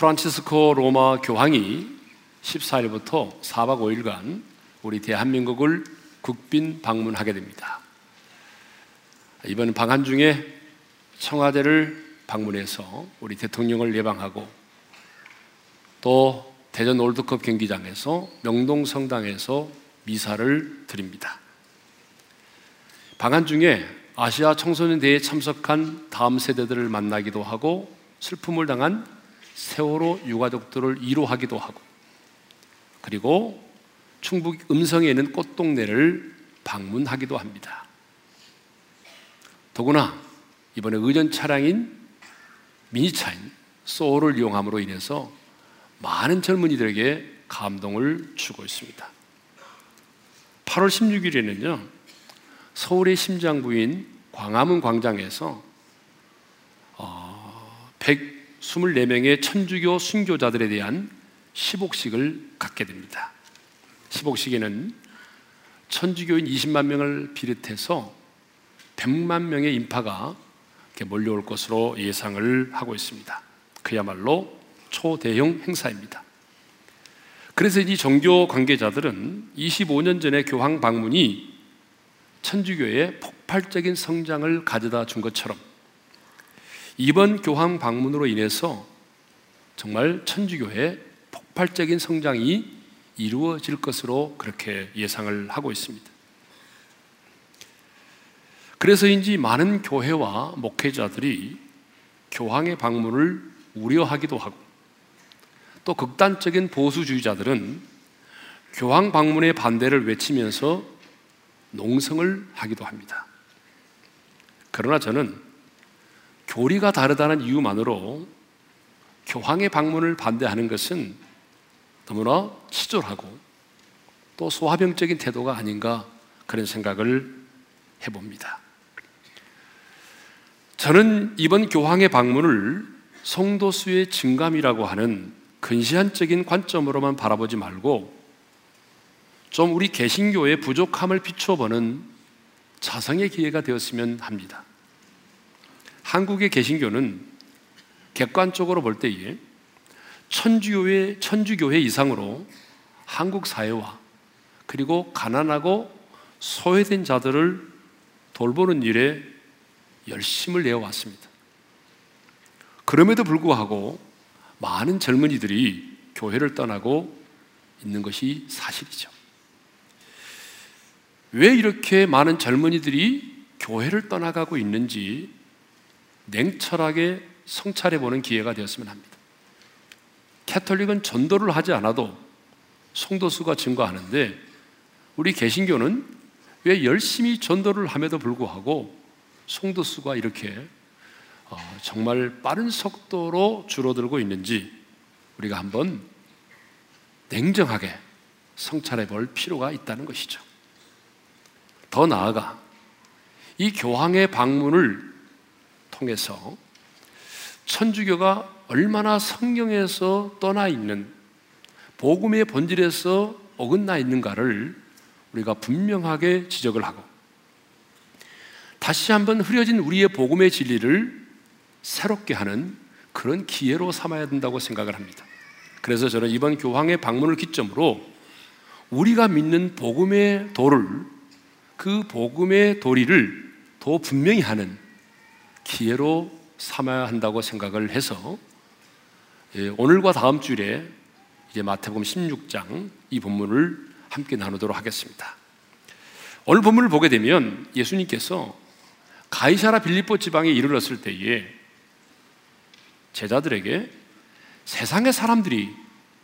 프란치스코 로마 교황이 14일부터 4박 5일간 우리 대한민국을 국빈 방문하게 됩니다. 이번 방한 중에 청와대를 방문해서 우리 대통령을 예방하고 또 대전 월드컵 경기장에서 명동성당에서 미사를 드립니다. 방한 중에 아시아 청소년 대회에 참석한 다음 세대들을 만나기도 하고 슬픔을 당한 세월호 유가족들을 위로하기도 하고 그리고 충북 음성에 있는 꽃동네를 방문하기도 합니다. 더구나 이번에 의전 차량인 미니차인 소울을 이용함으로 인해서 많은 젊은이들에게 감동을 주고 있습니다. 8월 16일에는요, 서울의 심장부인 광화문 광장에서 124명의 어, 천주교 순교자들에 대한 시복식을 갖게 됩니다. 시복식에는 천주교인 20만 명을 비롯해서 100만 명의 인파가 몰려올 것으로 예상을 하고 있습니다. 그야말로 초대형 행사입니다. 그래서 이 종교 관계자들은 25년 전에 교황 방문이 천주교의 폭발적인 성장을 가져다 준 것처럼 이번 교황 방문으로 인해서 정말 천주교의 폭발적인 성장이 이루어질 것으로 그렇게 예상을 하고 있습니다. 그래서인지 많은 교회와 목회자들이 교황의 방문을 우려하기도 하고 또 극단적인 보수주의자들은 교황 방문의 반대를 외치면서 농성을 하기도 합니다. 그러나 저는 교리가 다르다는 이유만으로 교황의 방문을 반대하는 것은 너무나 치졸하고 또 소화병적인 태도가 아닌가 그런 생각을 해봅니다. 저는 이번 교황의 방문을 성도 수의 증감이라고 하는 근시안적인 관점으로만 바라보지 말고 좀 우리 개신교의 부족함을 비춰보는 자성의 기회가 되었으면 합니다. 한국의 개신교는 객관적으로 볼 때에 천주교회, 천주교회 이상으로 한국 사회와 그리고 가난하고 소외된 자들을 돌보는 일에 열심을 내어왔습니다. 그럼에도 불구하고 많은 젊은이들이 교회를 떠나고 있는 것이 사실이죠. 왜 이렇게 많은 젊은이들이 교회를 떠나가고 있는지 냉철하게 성찰해 보는 기회가 되었으면 합니다. 캐톨릭은 전도를 하지 않아도 성도 수가 증가하는데 우리 개신교는 왜 열심히 전도를 함에도 불구하고 성도 수가 이렇게 어, 정말 빠른 속도로 줄어들고 있는지 우리가 한번 냉정하게 성찰해 볼 필요가 있다는 것이죠. 더 나아가 이 교황의 방문을 통해서 천주교가 얼마나 성경에서 떠나 있는 복음의 본질에서 어긋나 있는가를 우리가 분명하게 지적을 하고 다시 한번 흐려진 우리의 복음의 진리를 새롭게 하는 그런 기회로 삼아야 된다고 생각을 합니다. 그래서 저는 이번 교황의 방문을 기점으로 우리가 믿는 복음의 도를 그 복음의 도리를 더 분명히 하는 기회로 삼아야 한다고 생각을 해서 예, 오늘과 다음 주에 이제 마태복음 16장 이 본문을 함께 나누도록 하겠습니다. 오늘 본문을 보게 되면 예수님께서 가이사라 빌립보 지방에 이르렀을 때에 제자들에게 세상의 사람들이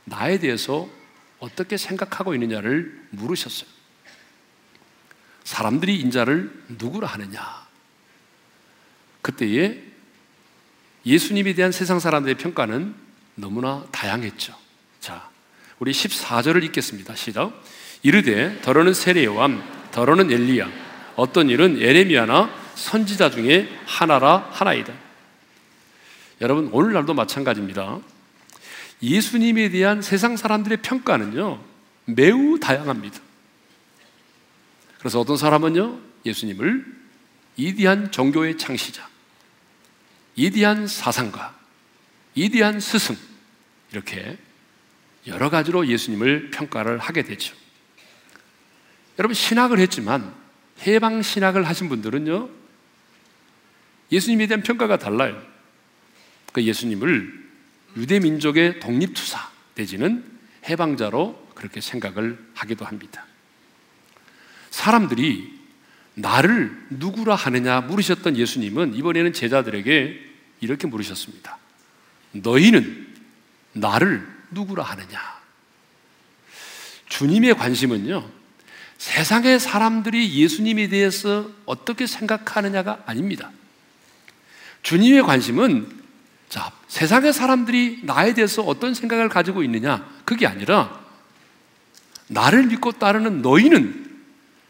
나에 대해서 어떻게 생각하고 있느냐를 물으셨어요. 사람들이 인자를 누구라 하느냐? 그때에 예수님에 대한 세상 사람들의 평가는 너무나 다양했죠. 자, 우리 14절을 읽겠습니다. 시작. 이르되 더러는 세례요한 더러는 엘리야 어떤 일은 예레미야나 선지자 중에 하나라 하나이다. 여러분 오늘날도 마찬가지입니다. 예수님에 대한 세상 사람들의 평가는요 매우 다양합니다. 그래서 어떤 사람은요 예수님을 이디한 종교의 창시자, 이디한 사상가, 이디한 스승, 이렇게 여러 가지로 예수님을 평가를 하게 되죠. 여러분, 신학을 했지만 해방 신학을 하신 분들은요, 예수님에 대한 평가가 달라요. 그 예수님을 유대 민족의 독립투사 내지는 해방자로 그렇게 생각을 하기도 합니다. 사람들이 나를 누구라 하느냐 물으셨던 예수님은 이번에는 제자들에게 이렇게 물으셨습니다. 너희는 나를 누구라 하느냐? 주님의 관심은요, 세상의 사람들이 예수님에 대해서 어떻게 생각하느냐가 아닙니다. 주님의 관심은 자, 세상의 사람들이 나에 대해서 어떤 생각을 가지고 있느냐, 그게 아니라 나를 믿고 따르는 너희는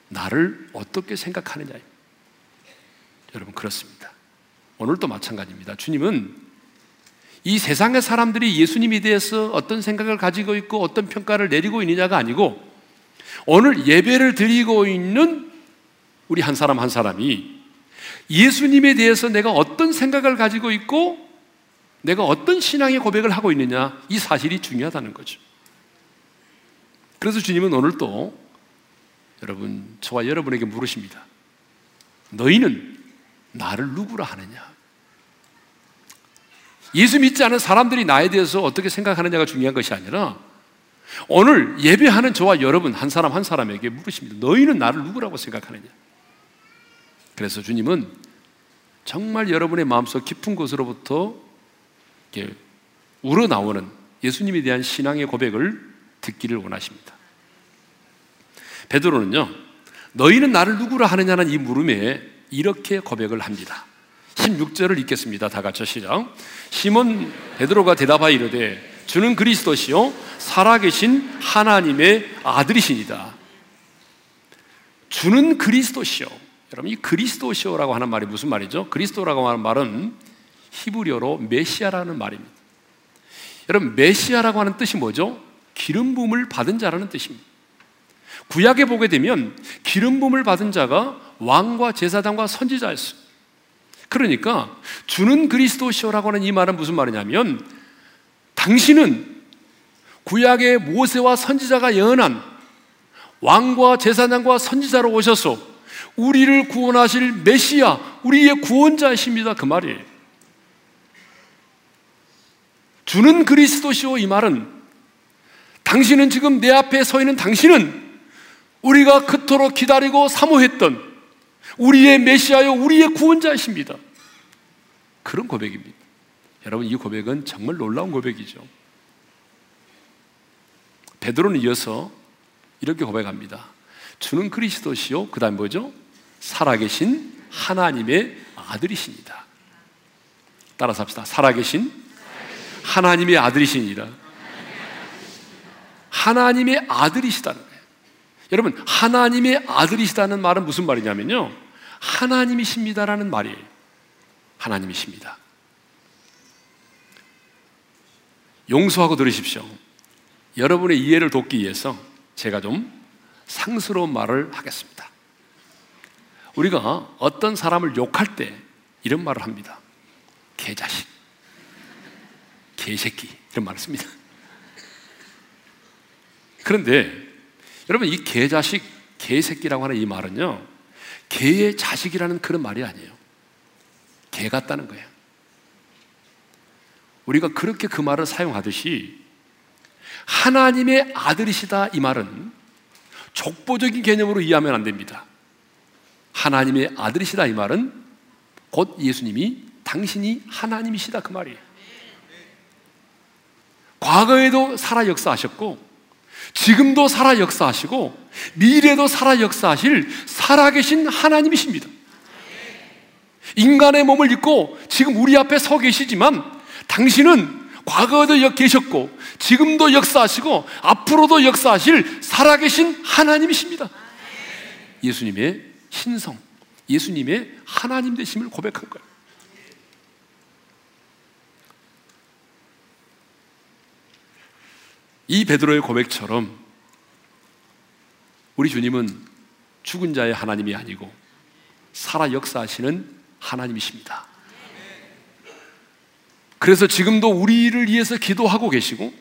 나를 어떻게 생각하느냐. 여러분, 그렇습니다. 오늘도 마찬가지입니다. 주님은 이 세상의 사람들이 예수님에 대해서 어떤 생각을 가지고 있고 어떤 평가를 내리고 있느냐가 아니고 오늘 예배를 드리고 있는 우리 한 사람 한 사람이 예수님에 대해서 내가 어떤 생각을 가지고 있고 내가 어떤 신앙의 고백을 하고 있느냐 이 사실이 중요하다는 거죠. 그래서 주님은 오늘 또 여러분 저와 여러분에게 물으십니다. 너희는 나를 누구라 하느냐? 예수 믿지 않은 사람들이 나에 대해서 어떻게 생각하느냐가 중요한 것이 아니라 오늘 예배하는 저와 여러분 한 사람 한 사람에게 물으십니다. 너희는 나를 누구라고 생각하느냐? 그래서 주님은 정말 여러분의 마음속 깊은 곳으로부터 우러나오는 예수님에 대한 신앙의 고백을 듣기를 원하십니다. 베드로는요, 너희는 나를 누구라 하느냐는 이 물음에 이렇게 고백을 합니다. 16절을 읽겠습니다. 다 같이 시작. 시몬 베드로가 대답하여 이르되 주는 그리스도시요 살아계신 하나님의 아들이시니다. 주는 그리스도시요. 여러분 이 그리스도시요라고 하는 말이 무슨 말이죠? 그리스도라고 하는 말은 히브리어로 메시아라는 말입니다. 여러분 메시아라고 하는 뜻이 뭐죠? 기름 부음을 받은 자라는 뜻입니다. 구약에 보게 되면 기름 부음을 받은 자가 왕과 제사장과 선지자였어요. 그러니까 주는 그리스도시오라고 하는 이 말은 무슨 말이냐면 당신은 구약의 모세와 선지자가 예언한 왕과 제사장과 선지자로 오셔서 우리를 구원하실 메시아, 우리의 구원자이십니다. 그 말이에요. 주는 그리스도시오 이 말은 당신은 지금 내 앞에 서 있는 당신은 우리가 그토록 기다리고 사모했던 우리의 메시아요, 우리의 구원자이십니다. 그런 고백입니다. 여러분, 이 고백은 정말 놀라운 고백이죠. 베드로는 이어서 이렇게 고백합니다. 주는 그리스도시요. 그 다음 뭐죠? 살아계신 하나님의 아들이십니다. 따라서 합시다. 살아계신 하나님의 아들이시니라. 하나님의 아들이시다는 거예요. 여러분, 하나님의 아들이시다는 말은 무슨 말이냐면요. 하나님이십니다라는 말이에요. 하나님이십니다. 용서하고 들으십시오. 여러분의 이해를 돕기 위해서 제가 좀 상스러운 말을 하겠습니다. 우리가 어떤 사람을 욕할 때 이런 말을 합니다. 개자식, 개새끼 이런 말을 씁니다. 그런데 여러분 이 개자식, 개새끼라고 하는 이 말은요. 개의 자식이라는 그런 말이 아니에요. 개 같다는 거예요. 우리가 그렇게 그 말을 사용하듯이 하나님의 아들이시다 이 말은 족보적인 개념으로 이해하면 안 됩니다. 하나님의 아들이시다 이 말은 곧 예수님이 당신이 하나님이시다 그 말이에요. 과거에도 살아 역사하셨고 지금도 살아 역사하시고 미래도 살아 역사하실 살아계신 하나님이십니다. 인간의 몸을 입고 지금 우리 앞에 서 계시지만 당신은 과거에도 계셨고 지금도 역사하시고 앞으로도 역사하실 살아계신 하나님이십니다. 예수님의 신성, 예수님의 하나님 되심을 고백한 거예요. 이 베드로의 고백처럼 우리 주님은 죽은 자의 하나님이 아니고 살아 역사하시는 하나님이십니다. 그래서 지금도 우리를 위해서 기도하고 계시고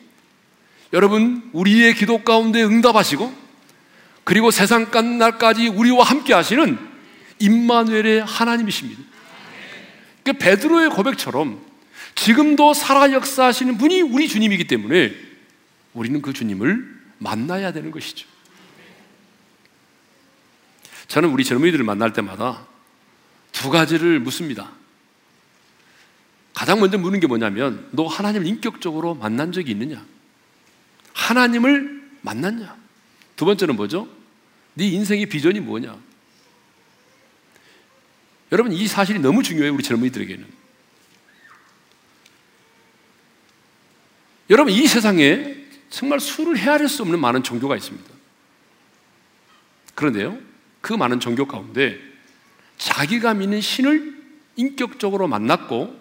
여러분 우리의 기도 가운데 응답하시고 그리고 세상 끝날까지 우리와 함께 하시는 임마누엘의 하나님이십니다. 그 베드로의 고백처럼 지금도 살아 역사하시는 분이 우리 주님이기 때문에 우리는 그 주님을 만나야 되는 것이죠. 저는 우리 젊은이들을 만날 때마다 두 가지를 묻습니다. 가장 먼저 묻는 게 뭐냐면 너 하나님을 인격적으로 만난 적이 있느냐? 하나님을 만났냐? 두 번째는 뭐죠? 네 인생의 비전이 뭐냐? 여러분 이 사실이 너무 중요해요 우리 젊은이들에게는. 여러분 이 세상에 정말 수를 헤아릴 수 없는 많은 종교가 있습니다. 그런데요, 그 많은 종교 가운데 자기가 믿는 신을 인격적으로 만났고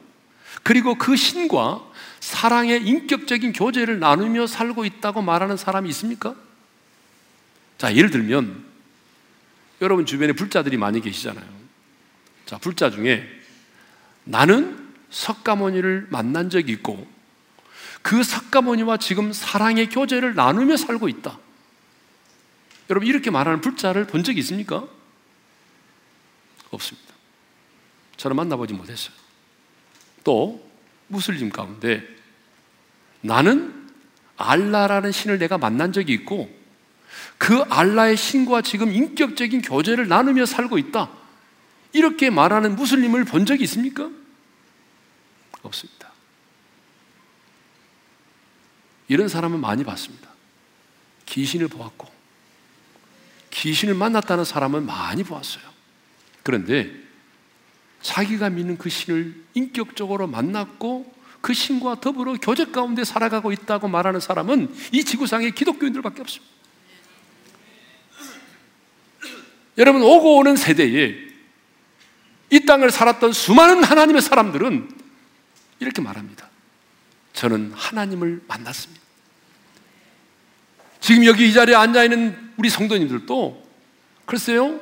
그리고 그 신과 사랑의 인격적인 교제를 나누며 살고 있다고 말하는 사람이 있습니까? 자, 예를 들면 여러분 주변에 불자들이 많이 계시잖아요. 자, 불자 중에 나는 석가모니를 만난 적이 있고 그 석가모니와 지금 사랑의 교제를 나누며 살고 있다. 여러분 이렇게 말하는 불자를 본 적이 있습니까? 없습니다. 저는 만나보지 못했어요. 또 무슬림 가운데 나는 알라라는 신을 내가 만난 적이 있고 그 알라의 신과 지금 인격적인 교제를 나누며 살고 있다. 이렇게 말하는 무슬림을 본 적이 있습니까? 없습니다. 이런 사람은 많이 봤습니다. 귀신을 보았고, 귀신을 만났다는 사람은 많이 보았어요. 그런데 자기가 믿는 그 신을 인격적으로 만났고 그 신과 더불어 교제 가운데 살아가고 있다고 말하는 사람은 이 지구상의 기독교인들밖에 없습니다. 여러분, 오고 오는 세대에 이 땅을 살았던 수많은 하나님의 사람들은 이렇게 말합니다. 저는 하나님을 만났습니다. 지금 여기 이 자리에 앉아있는 우리 성도님들도 글쎄요,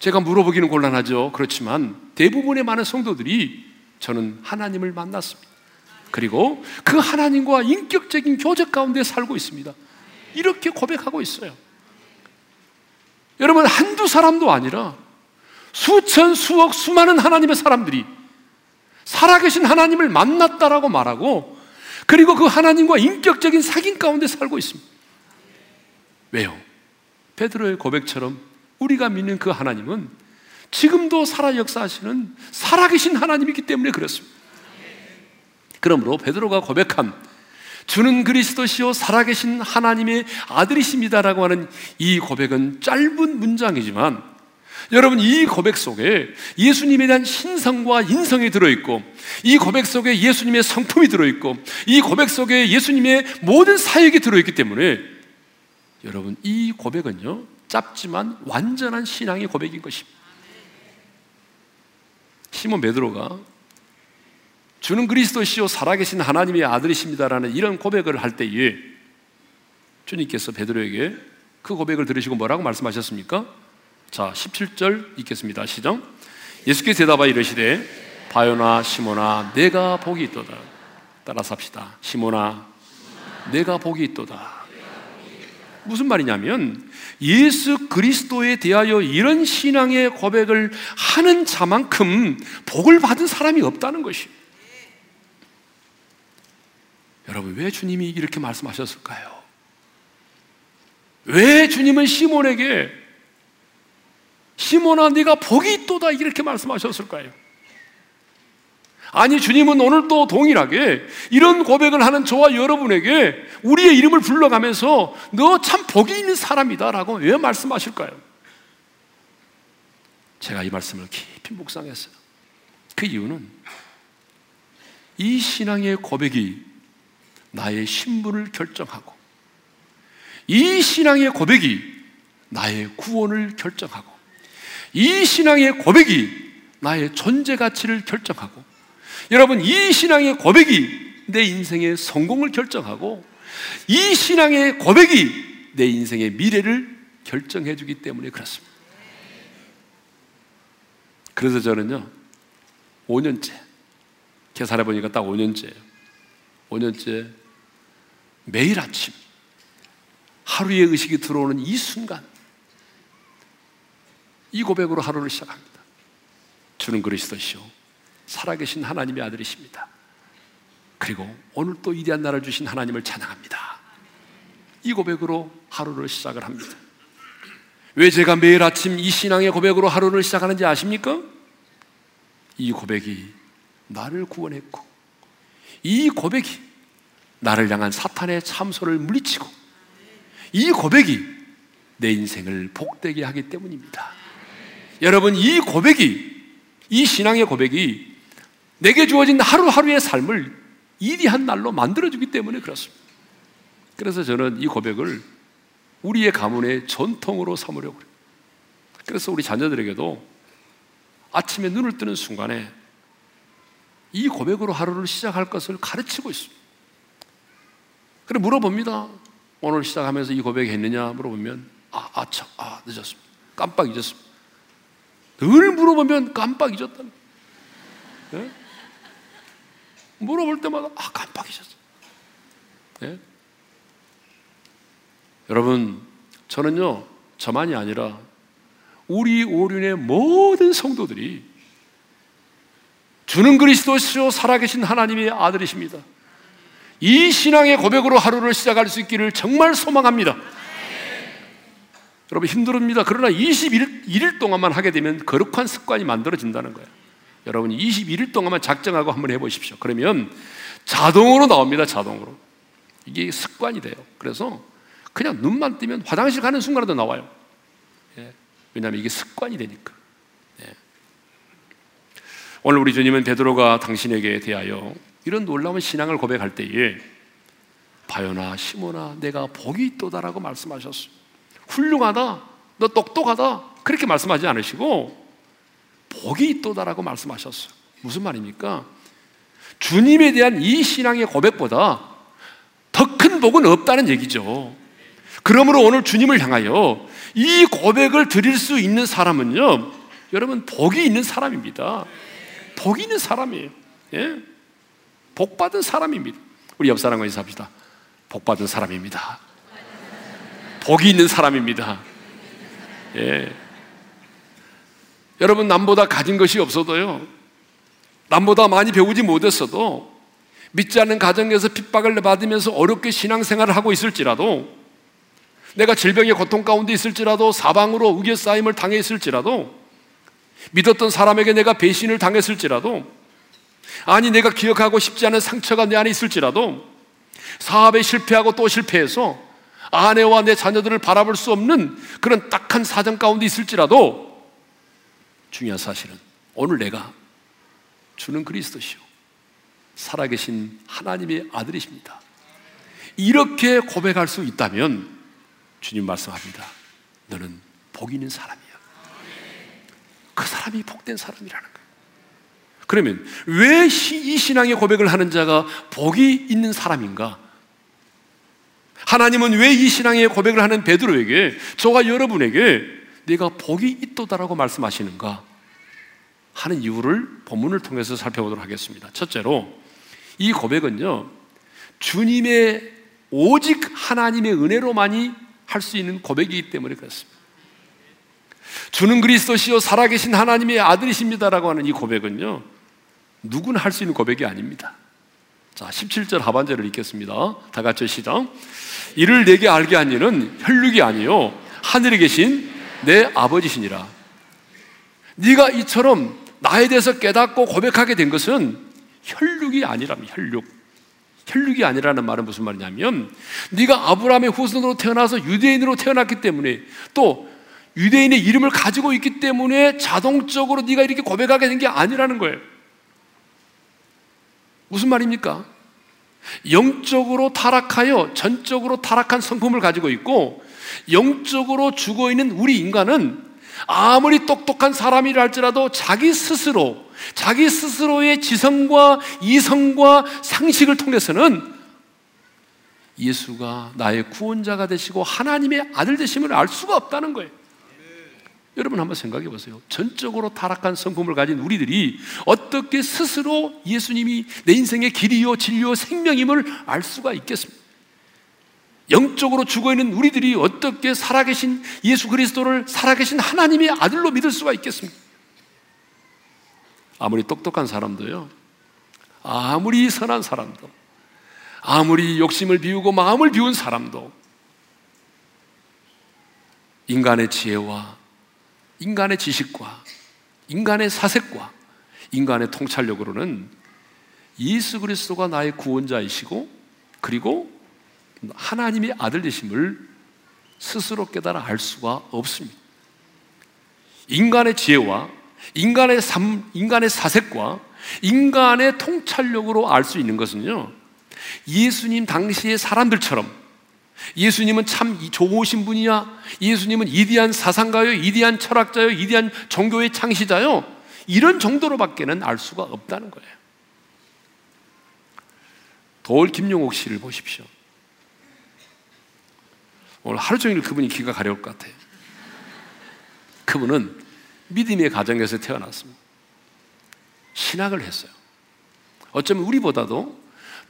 제가 물어보기는 곤란하죠. 그렇지만 대부분의 많은 성도들이 저는 하나님을 만났습니다. 그리고 그 하나님과 인격적인 교제 가운데 살고 있습니다. 이렇게 고백하고 있어요. 여러분, 한두 사람도 아니라 수천, 수억, 수많은 하나님의 사람들이 살아계신 하나님을 만났다라고 말하고 그리고 그 하나님과 인격적인 사귐 가운데 살고 있습니다. 왜요? 베드로의 고백처럼 우리가 믿는 그 하나님은 지금도 살아 역사하시는 살아계신 하나님이기 때문에 그렇습니다. 그러므로 베드로가 고백한 주는 그리스도시요 살아계신 하나님의 아들이십니다라고 하는 이 고백은 짧은 문장이지만 여러분 이 고백 속에 예수님에 대한 신성과 인성이 들어있고 이 고백 속에 예수님의 성품이 들어있고 이 고백 속에 예수님의 모든 사역이 들어있기 때문에 여러분 이 고백은요 짧지만 완전한 신앙의 고백인 것입니다. 시몬 베드로가 주는 그리스도시요 살아계신 하나님의 아들이십니다라는 이런 고백을 할 때에 주님께서 베드로에게 그 고백을 들으시고 뭐라고 말씀하셨습니까? 자, 17절 읽겠습니다. 시작. 예수께서 대답하여 이르시되 바요나 시모나 내가 복이 있도다. 따라서 합시다. 시모나 내가 복이 있도다. 무슨 말이냐면 예수 그리스도에 대하여 이런 신앙의 고백을 하는 자만큼 복을 받은 사람이 없다는 것이. 여러분 왜 주님이 이렇게 말씀하셨을까요? 왜 주님은 시몬에게 시몬아 네가 복이 있도다 이렇게 말씀하셨을까요? 아니 주님은 오늘 또 동일하게 이런 고백을 하는 저와 여러분에게 우리의 이름을 불러가면서 너 참 복이 있는 사람이다라고 왜 말씀하실까요? 제가 이 말씀을 깊이 묵상했어요. 그 이유는 이 신앙의 고백이 나의 신분을 결정하고 이 신앙의 고백이 나의 구원을 결정하고 이 신앙의 고백이 나의 존재 가치를 결정하고 여러분 이 신앙의 고백이 내 인생의 성공을 결정하고 이 신앙의 고백이 내 인생의 미래를 결정해 주기 때문에 그렇습니다. 그래서 저는요 5년째 계산해 보니까 딱 5년째예요. 5년째 매일 아침 하루의 의식이 들어오는 이 순간 이 고백으로 하루를 시작합니다. 주는 그리스도시오. 살아계신 하나님의 아들이십니다. 그리고 오늘 또 이대한 나를 주신 하나님을 찬양합니다. 이 고백으로 하루를 시작을 합니다. 왜 제가 매일 아침 이 신앙의 고백으로 하루를 시작하는지 아십니까? 이 고백이 나를 구원했고, 이 고백이 나를 향한 사탄의 참소를 물리치고, 이 고백이 내 인생을 복되게 하기 때문입니다. 여러분, 이 고백이, 이 신앙의 고백이 내게 주어진 하루하루의 삶을 이디한 날로 만들어주기 때문에 그렇습니다. 그래서 저는 이 고백을 우리의 가문의 전통으로 삼으려고 그래요. 그래서 우리 자녀들에게도 아침에 눈을 뜨는 순간에 이 고백으로 하루를 시작할 것을 가르치고 있습니다. 그래 물어봅니다. 오늘 시작하면서 이 고백 했느냐 물어보면 아, 아, 참, 아, 늦었습니다. 깜빡 잊었습니다. 늘 물어보면 깜빡 잊었다는 네? 물어볼 때마다 아, 깜빡 잊었어. 네? 여러분, 저는요, 저만이 아니라 우리 오륜의 모든 성도들이 주는 그리스도시요 살아계신 하나님의 아들이십니다. 이 신앙의 고백으로 하루를 시작할 수 있기를 정말 소망합니다. 여러분 힘듭니다. 그러나 21일 1일 동안만 하게 되면 거룩한 습관이 만들어진다는 거예요. 여러분 21일 동안만 작정하고 한번 해보십시오. 그러면 자동으로 나옵니다. 자동으로. 이게 습관이 돼요. 그래서 그냥 눈만 뜨면 화장실 가는 순간에도 나와요. 예. 왜냐하면 이게 습관이 되니까. 예. 오늘 우리 주님은 베드로가 당신에게 대하여 이런 놀라운 신앙을 고백할 때에 바요나 시모나 내가 복이 있도다라고 말씀하셨어요. 훌륭하다. 너 똑똑하다. 그렇게 말씀하지 않으시고 복이 있도다라고 말씀하셨어요. 무슨 말입니까? 주님에 대한 이 신앙의 고백보다 더 큰 복은 없다는 얘기죠. 그러므로 오늘 주님을 향하여 이 고백을 드릴 수 있는 사람은요, 여러분, 복이 있는 사람입니다. 복이 있는 사람이에요. 예? 복 받은 사람입니다. 우리 옆 사람과 인사합시다. 복 받은 사람입니다. 복이 있는 사람입니다. 예. 여러분, 남보다 가진 것이 없어도요, 남보다 많이 배우지 못했어도, 믿지 않는 가정에서 핍박을 받으면서 어렵게 신앙생활을 하고 있을지라도, 내가 질병의 고통 가운데 있을지라도, 사방으로 우겨싸임을 당해 있을지라도, 믿었던 사람에게 내가 배신을 당했을지라도, 아니, 내가 기억하고 싶지 않은 상처가 내 안에 있을지라도, 사업에 실패하고 또 실패해서 아내와 내 자녀들을 바라볼 수 없는 그런 딱한 사정 가운데 있을지라도 중요한 사실은 오늘 내가 주는 그리스도시요. 살아계신 하나님의 아들이십니다. 이렇게 고백할 수 있다면 주님 말씀합니다. 너는 복 있는 사람이야. 그 사람이 복된 사람이라는 거예요. 그러면 왜 이 신앙의 고백을 하는 자가 복이 있는 사람인가? 하나님은 왜 이 신앙의 고백을 하는 베드로에게 저와 여러분에게 내가 복이 있도다라고 말씀하시는가 하는 이유를 본문을 통해서 살펴보도록 하겠습니다. 첫째로 이 고백은요 주님의 오직 하나님의 은혜로만이 할 수 있는 고백이기 때문에 그렇습니다. 주는 그리스도시요 살아계신 하나님의 아들이십니다라고 하는 이 고백은요 누구나 할 수 있는 고백이 아닙니다. 자, 17절 하반절을 읽겠습니다. 다 같이 시작. 이를 내게 알게 한 이는 혈육이 아니요 하늘에 계신 내 아버지시니라. 네가 이처럼 나에 대해서 깨닫고 고백하게 된 것은 혈육이 아니라면 혈육. 혈육이 아니라는 말은 무슨 말이냐면 네가 아브라함의 후손으로 태어나서 유대인으로 태어났기 때문에 또 유대인의 이름을 가지고 있기 때문에 자동적으로 네가 이렇게 고백하게 된 게 아니라는 거예요. 무슨 말입니까? 영적으로 타락하여 전적으로 타락한 성품을 가지고 있고 영적으로 죽어 있는 우리 인간은 아무리 똑똑한 사람이라 할지라도 자기 스스로 자기 스스로의 지성과 이성과 상식을 통해서는 예수가 나의 구원자가 되시고 하나님의 아들 되심을 알 수가 없다는 거예요. 여러분 한번 생각해 보세요. 전적으로 타락한 성품을 가진 우리들이 어떻게 스스로 예수님이 내 인생의 길이요, 진리요, 생명임을 알 수가 있겠습니까? 영적으로 죽어 있는 우리들이 어떻게 살아계신 예수 그리스도를 살아계신 하나님의 아들로 믿을 수가 있겠습니까? 아무리 똑똑한 사람도요, 아무리 선한 사람도, 아무리 욕심을 비우고 마음을 비운 사람도, 인간의 지혜와 인간의 지식과 인간의 사색과 인간의 통찰력으로는 예수 그리스도가 나의 구원자이시고 그리고 하나님의 아들 되심을 스스로 깨달아 알 수가 없습니다. 인간의 지혜와 인간의 삶, 인간의 사색과 인간의 통찰력으로 알 수 있는 것은요, 예수님 당시의 사람들처럼 예수님은 참 좋으신 분이야. 예수님은 이디한 사상가요, 이디한 철학자요, 이디한 종교의 창시자요. 이런 정도로밖에는 알 수가 없다는 거예요. 도올 김용옥 씨를 보십시오. 오늘 하루 종일 그분이 귀가 가려울 것 같아요. 그분은 믿음의 가정에서 태어났습니다. 신학을 했어요. 어쩌면 우리보다도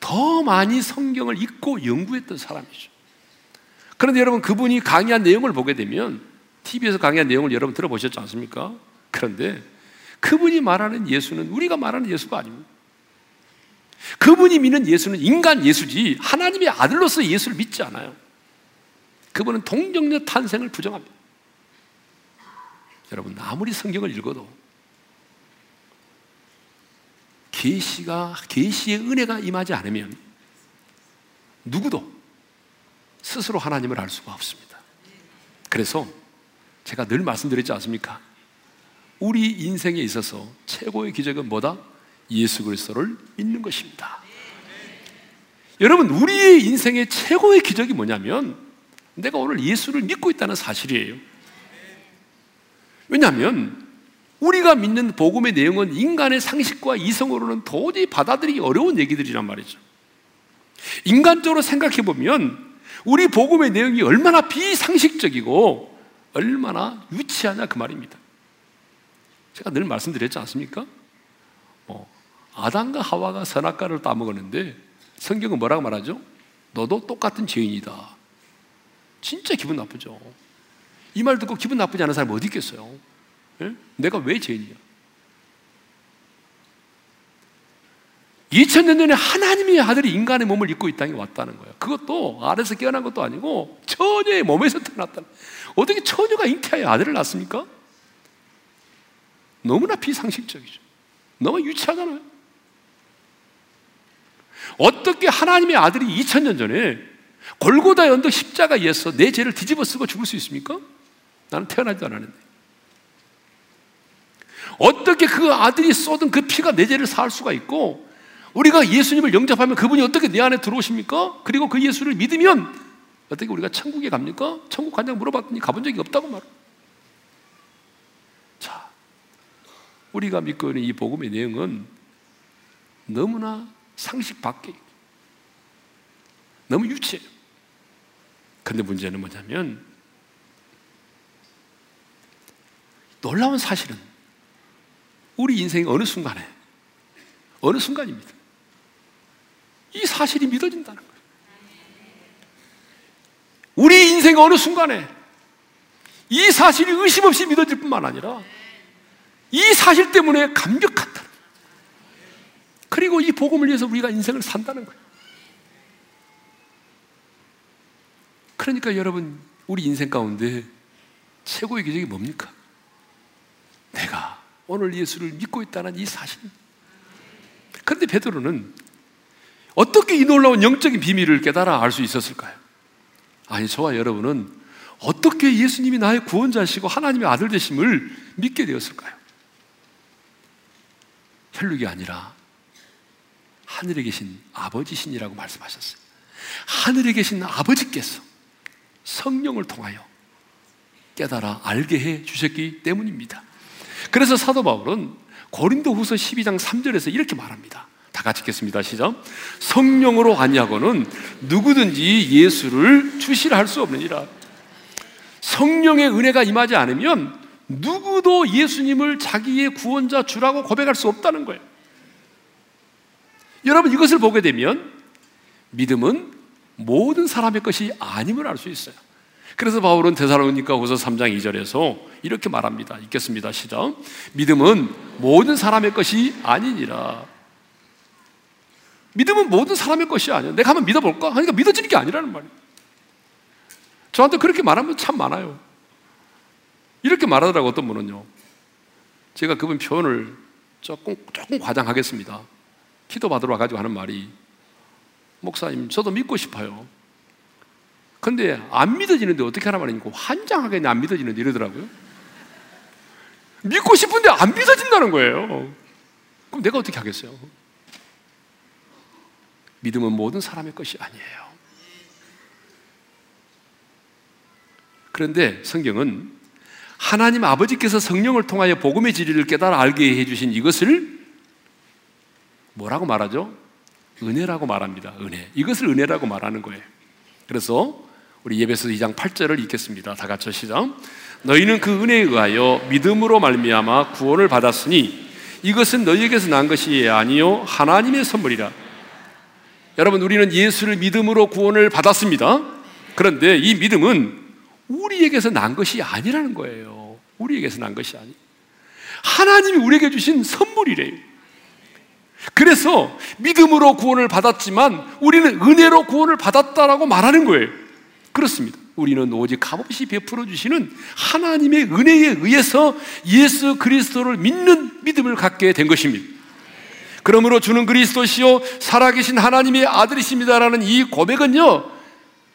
더 많이 성경을 읽고 연구했던 사람이죠. 그런데 여러분 그분이 강의한 내용을 보게 되면 TV에서 강의한 내용을 여러분 들어보셨지 않습니까? 그런데 그분이 말하는 예수는 우리가 말하는 예수가 아닙니다. 그분이 믿는 예수는 인간 예수지 하나님의 아들로서 예수를 믿지 않아요. 그분은 동정녀 탄생을 부정합니다. 여러분 아무리 성경을 읽어도 계시가 계시의 은혜가 임하지 않으면 누구도 스스로 하나님을 알 수가 없습니다. 그래서 제가 늘 말씀드렸지 않습니까? 우리 인생에 있어서 최고의 기적은 뭐다? 예수 그리스도를 믿는 것입니다. 여러분, 우리의 인생의 최고의 기적이 뭐냐면 내가 오늘 예수를 믿고 있다는 사실이에요. 왜냐하면 우리가 믿는 복음의 내용은 인간의 상식과 이성으로는 도저히 받아들이기 어려운 얘기들이란 말이죠. 인간적으로 생각해 보면 우리 복음의 내용이 얼마나 비상식적이고 얼마나 유치하냐 그 말입니다. 제가 늘 말씀드렸지 않습니까? 어, 아담과 하와가 선악과를 따먹었는데 성경은 뭐라고 말하죠? 너도 똑같은 죄인이다. 진짜 기분 나쁘죠. 이 말 듣고 기분 나쁘지 않은 사람이 어디 있겠어요? 예? 내가 왜 죄인이야? 2000년 전에 하나님의 아들이 인간의 몸을 입고 이 땅에 왔다는 거예요. 그것도 아래서 깨어난 것도 아니고 처녀의 몸에서 태어났다. 어떻게 처녀가 잉태하여 아들을 낳습니까? 너무나 비상식적이죠. 너무 유치하잖아요. 어떻게 하나님의 아들이 2000년 전에 골고다 연도 십자가에서 내 죄를 뒤집어 쓰고 죽을 수 있습니까? 나는 태어나지도 않았는데. 어떻게 그 아들이 쏟은 그 피가 내 죄를 사할 수가 있고 우리가 예수님을 영접하면 그분이 어떻게 내 안에 들어오십니까? 그리고 그 예수를 믿으면 어떻게 우리가 천국에 갑니까? 천국 간다고 물어봤더니 가본 적이 없다고 말합 자, 우리가 믿고 있는 이 복음의 내용은 너무나 상식 밖에 너무 유치해요. 근데 문제는 뭐냐면 놀라운 사실은 우리 인생 어느 순간에 어느 순간입니다. 이 사실이 믿어진다는 거예요. 우리 인생 어느 순간에 이 사실이 의심 없이 믿어질 뿐만 아니라 이 사실 때문에 감격한다. 그리고 이 복음을 위해서 우리가 인생을 산다는 거예요. 그러니까 여러분, 우리 인생 가운데 최고의 기적이 뭡니까? 내가 오늘 예수를 믿고 있다는 이 사실. 그런데 베드로는 어떻게 이 놀라운 영적인 비밀을 깨달아 알 수 있었을까요? 아니, 저와 여러분은 어떻게 예수님이 나의 구원자시고 하나님의 아들 되심을 믿게 되었을까요? 혈육이 아니라 하늘에 계신 아버지신이라고 말씀하셨어요. 하늘에 계신 아버지께서 성령을 통하여 깨달아 알게 해 주셨기 때문입니다. 그래서 사도 바울은 고린도 후서 12장 3절에서 이렇게 말합니다. 다 같이 읽겠습니다. 시작. 성령으로 아니하고는 누구든지 예수를 주시라 할수 없느니라. 성령의 은혜가 임하지 않으면 누구도 예수님을 자기의 구원자 주라고 고백할 수 없다는 거예요. 여러분 이것을 보게 되면 믿음은 모든 사람의 것이 아님을 알 수 있어요. 그래서 바울은 데살로니가 후서 3장 2절에서 이렇게 말합니다. 읽겠습니다. 시작. 믿음은 모든 사람의 것이 아니니라. 믿음은 모든 사람의 것이 아니야. 내가 한번 믿어볼까? 하니까 믿어지는 게 아니라는 말이에요. 저한테 그렇게 말하면 참 많아요. 이렇게 말하더라고 어떤 분은요. 제가 그분 표현을 조금 조금 과장하겠습니다. 기도 받으러 와가지고 하는 말이 목사님 저도 믿고 싶어요. 근데 안 믿어지는데 어떻게 하란 말이니까 환장하겠네 안 믿어지는데 이러더라고요. 믿고 싶은데 안 믿어진다는 거예요. 그럼 내가 어떻게 하겠어요? 믿음은 모든 사람의 것이 아니에요. 그런데 성경은 하나님 아버지께서 성령을 통하여 복음의 진리를 깨달아 알게 해주신 이것을 뭐라고 말하죠? 은혜라고 말합니다. 은혜. 이것을 은혜라고 말하는 거예요. 그래서 우리 예배서 2장 8절을 읽겠습니다. 다 같이 시작. 너희는 그 은혜에 의하여 믿음으로 말미암아 구원을 받았으니 이것은 너희에게서 난 것이 아니요 하나님의 선물이라. 여러분 우리는 예수를 믿음으로 구원을 받았습니다. 그런데 이 믿음은 우리에게서 난 것이 아니라는 거예요. 우리에게서 난 것이 아니. 하나님이 우리에게 주신 선물이래요. 그래서 믿음으로 구원을 받았지만 우리는 은혜로 구원을 받았다라고 말하는 거예요. 그렇습니다. 우리는 오직 값없이 베풀어 주시는 하나님의 은혜에 의해서 예수 그리스도를 믿는 믿음을 갖게 된 것입니다. 그러므로 주는 그리스도시요 살아계신 하나님의 아들이십니다라는 이 고백은요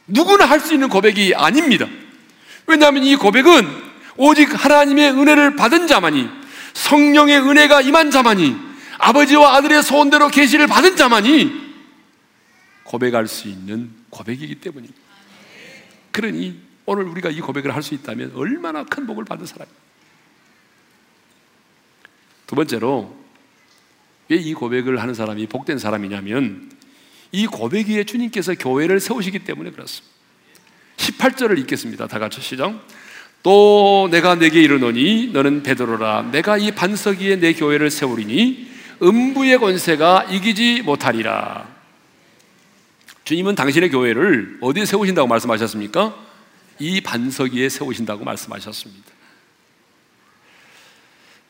누구나 할 수 있는 고백이 아닙니다. 왜냐하면 이 고백은 오직 하나님의 은혜를 받은 자만이 성령의 은혜가 임한 자만이 아버지와 아들의 소원대로 계시를 받은 자만이 고백할 수 있는 고백이기 때문입니다. 그러니 오늘 우리가 이 고백을 할 수 있다면 얼마나 큰 복을 받은 사람이에요. 두 번째로 왜 이 고백을 하는 사람이 복된 사람이냐면 이 고백 위에 주님께서 교회를 세우시기 때문에 그렇습니다. 18절을 읽겠습니다. 다 같이 시작. 또 내가 내게 이르노니 너는 베드로라 내가 이 반석 위에 내 교회를 세우리니 음부의 권세가 이기지 못하리라. 주님은 당신의 교회를 어디에 세우신다고 말씀하셨습니까? 이 반석 위에 세우신다고 말씀하셨습니다.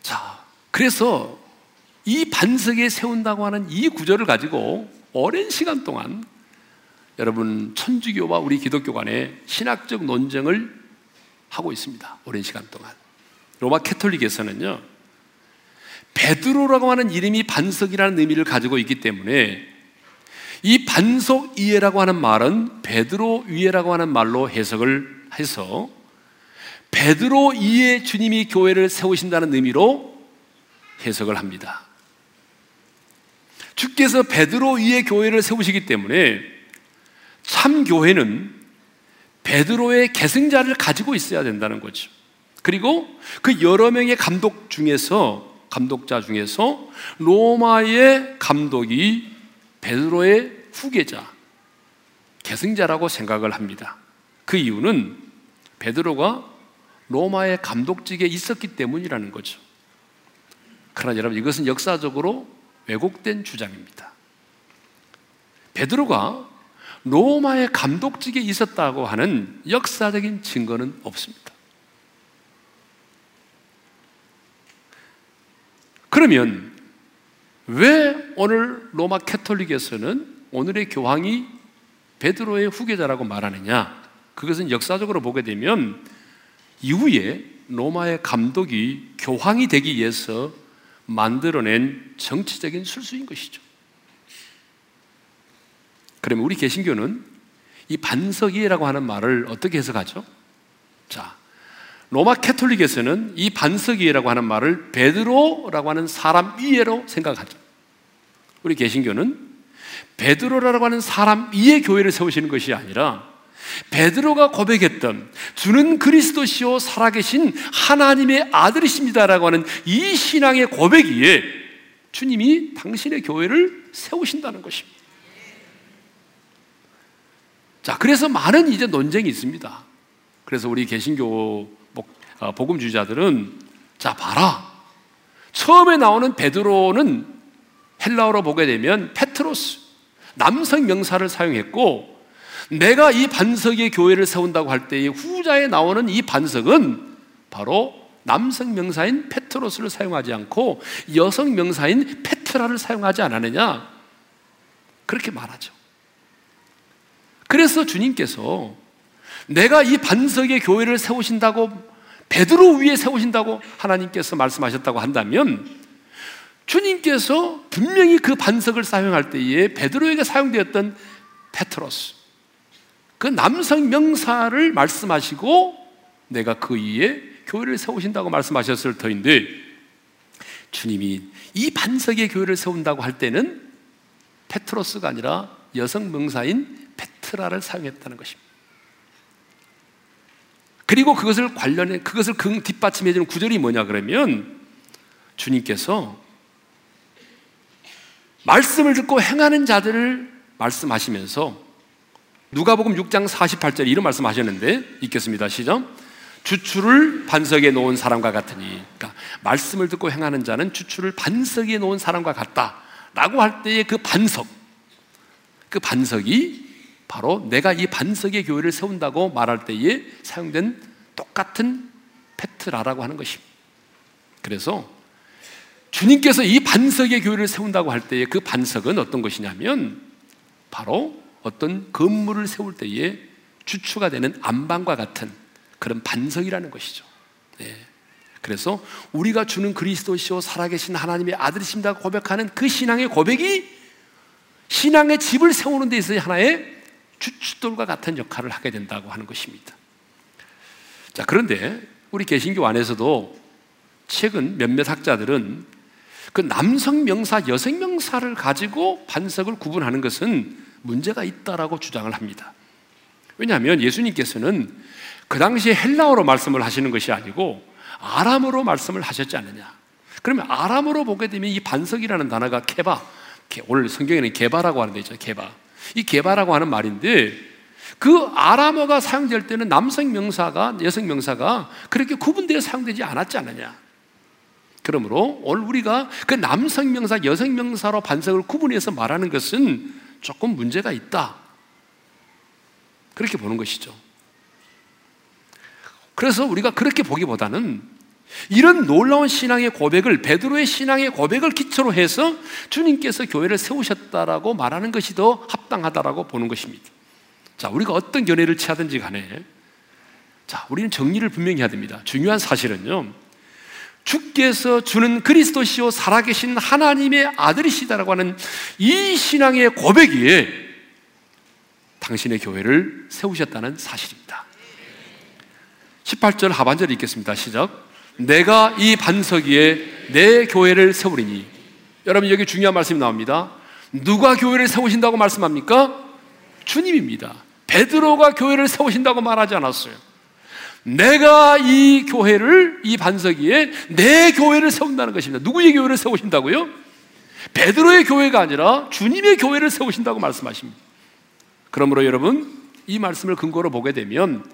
자, 그래서 이 반석에 세운다고 하는 이 구절을 가지고 오랜 시간 동안 여러분 천주교와 우리 기독교 간에 신학적 논쟁을 하고 있습니다. 오랜 시간 동안. 로마 캐톨릭에서는요. 베드로라고 하는 이름이 반석이라는 의미를 가지고 있기 때문에 이 반석 이해라고 하는 말은 베드로 위에라고 하는 말로 해석을 해서 베드로 이에 주님이 교회를 세우신다는 의미로 해석을 합니다. 주께서 베드로 위에 교회를 세우시기 때문에 참 교회는 베드로의 계승자를 가지고 있어야 된다는 거죠. 그리고 그 여러 명의 감독 중에서 감독자 중에서 로마의 감독이 베드로의 후계자, 계승자라고 생각을 합니다. 그 이유는 베드로가 로마의 감독직에 있었기 때문이라는 거죠. 그러나 여러분 이것은 역사적으로 왜곡된 주장입니다. 베드로가 로마의 감독직에 있었다고 하는 역사적인 증거는 없습니다. 그러면 왜 오늘 로마 캐톨릭에서는 오늘의 교황이 베드로의 후계자라고 말하느냐? 그것은 역사적으로 보게 되면 이후에 로마의 감독이 교황이 되기 위해서 만들어낸 정치적인 술수인 것이죠. 그러면 우리 개신교는 이 반석이라고 하는 말을 어떻게 해석하죠? 자, 로마 캐톨릭에서는 이 반석이라고 하는 말을 베드로라고 하는 사람 위에로 생각하죠. 우리 개신교는 베드로라고 하는 사람 위에 교회를 세우시는 것이 아니라 베드로가 고백했던 주는 그리스도시요 살아계신 하나님의 아들이십니다라고 하는 이 신앙의 고백 위에 주님이 당신의 교회를 세우신다는 것입니다. 자, 그래서 많은 이제 논쟁이 있습니다. 그래서 우리 개신교 어, 복음 주자들은 자 봐라 처음에 나오는 베드로는 헬라어로 보게 되면 페트로스 남성 명사를 사용했고 내가 이 반석의 교회를 세운다고 할 때의 후자에 나오는 이 반석은 바로 남성 명사인 페트로스를 사용하지 않고 여성 명사인 페트라를 사용하지 않았느냐 그렇게 말하죠. 그래서 주님께서 내가 이 반석의 교회를 세우신다고 베드로 위에 세우신다고 하나님께서 말씀하셨다고 한다면 주님께서 분명히 그 반석을 사용할 때에 베드로에게 사용되었던 페트로스 그 남성 명사를 말씀하시고 내가 그 위에 교회를 세우신다고 말씀하셨을 터인데 주님이 이 반석의 교회를 세운다고 할 때는 페트로스가 아니라 여성 명사인 페트라를 사용했다는 것입니다. 그리고 그것을 관련해 그것을 그 뒷받침해 주는 구절이 뭐냐 그러면 주님께서 말씀을 듣고 행하는 자들을 말씀하시면서 누가복음 6장 48절 이런 말씀 하셨는데 읽겠습니다. 시작. 주추를 반석에 놓은 사람과 같으니 그러니까 말씀을 듣고 행하는 자는 주추를 반석에 놓은 사람과 같다라고 할 때의 그 반석 그 반석이 바로 내가 이 반석의 교회를 세운다고 말할 때에 사용된 똑같은 페트라라고 하는 것입니다. 그래서 주님께서 이 반석의 교회를 세운다고 할 때에 그 반석은 어떤 것이냐면 바로 어떤 건물을 세울 때에 주추가 되는 안방과 같은 그런 반석이라는 것이죠. 네. 그래서 우리가 주는 그리스도시요 살아계신 하나님의 아들이십니다 고백하는 그 신앙의 고백이 신앙의 집을 세우는 데 있어서 하나의 주춧돌과 같은 역할을 하게 된다고 하는 것입니다. 자, 그런데 우리 개신교 안에서도 최근 몇몇 학자들은 그 남성 명사, 여성 명사를 가지고 반석을 구분하는 것은 문제가 있다라고 주장을 합니다. 왜냐하면 예수님께서는 그 당시에 헬라어로 말씀을 하시는 것이 아니고 아람어로 말씀을 하셨지 않느냐. 그러면 아람어로 보게 되면 이 반석이라는 단어가 케바, 오늘 성경에는 개바라고 하는 데 있죠. 개바. 이 개바라고 하는 말인데 그 아람어가 사용될 때는 남성 명사가 여성 명사가 그렇게 구분되어 사용되지 않았지 않느냐. 그러므로 오늘 우리가 그 남성 명사, 여성 명사로 반석을 구분해서 말하는 것은 조금 문제가 있다. 그렇게 보는 것이죠. 그래서 우리가 그렇게 보기보다는 이런 놀라운 신앙의 고백을 베드로의 신앙의 고백을 기초로 해서 주님께서 교회를 세우셨다라고 말하는 것이 더 합당하다라고 보는 것입니다. 자, 우리가 어떤 견해를 취하든지 간에 자, 우리는 정리를 분명히 해야 됩니다. 중요한 사실은요. 주께서 주는 그리스도시요 살아계신 하나님의 아들이시다라고 하는 이 신앙의 고백이 당신의 교회를 세우셨다는 사실입니다. 18절 하반절 읽겠습니다. 시작. 내가 이 반석 위에 내 교회를 세우리니 여러분 여기 중요한 말씀이 나옵니다. 누가 교회를 세우신다고 말씀합니까? 주님입니다. 베드로가 교회를 세우신다고 말하지 않았어요. 내가 이 교회를 이 반석 위에 내 교회를 세운다는 것입니다. 누구의 교회를 세우신다고요? 베드로의 교회가 아니라 주님의 교회를 세우신다고 말씀하십니다. 그러므로 여러분 이 말씀을 근거로 보게 되면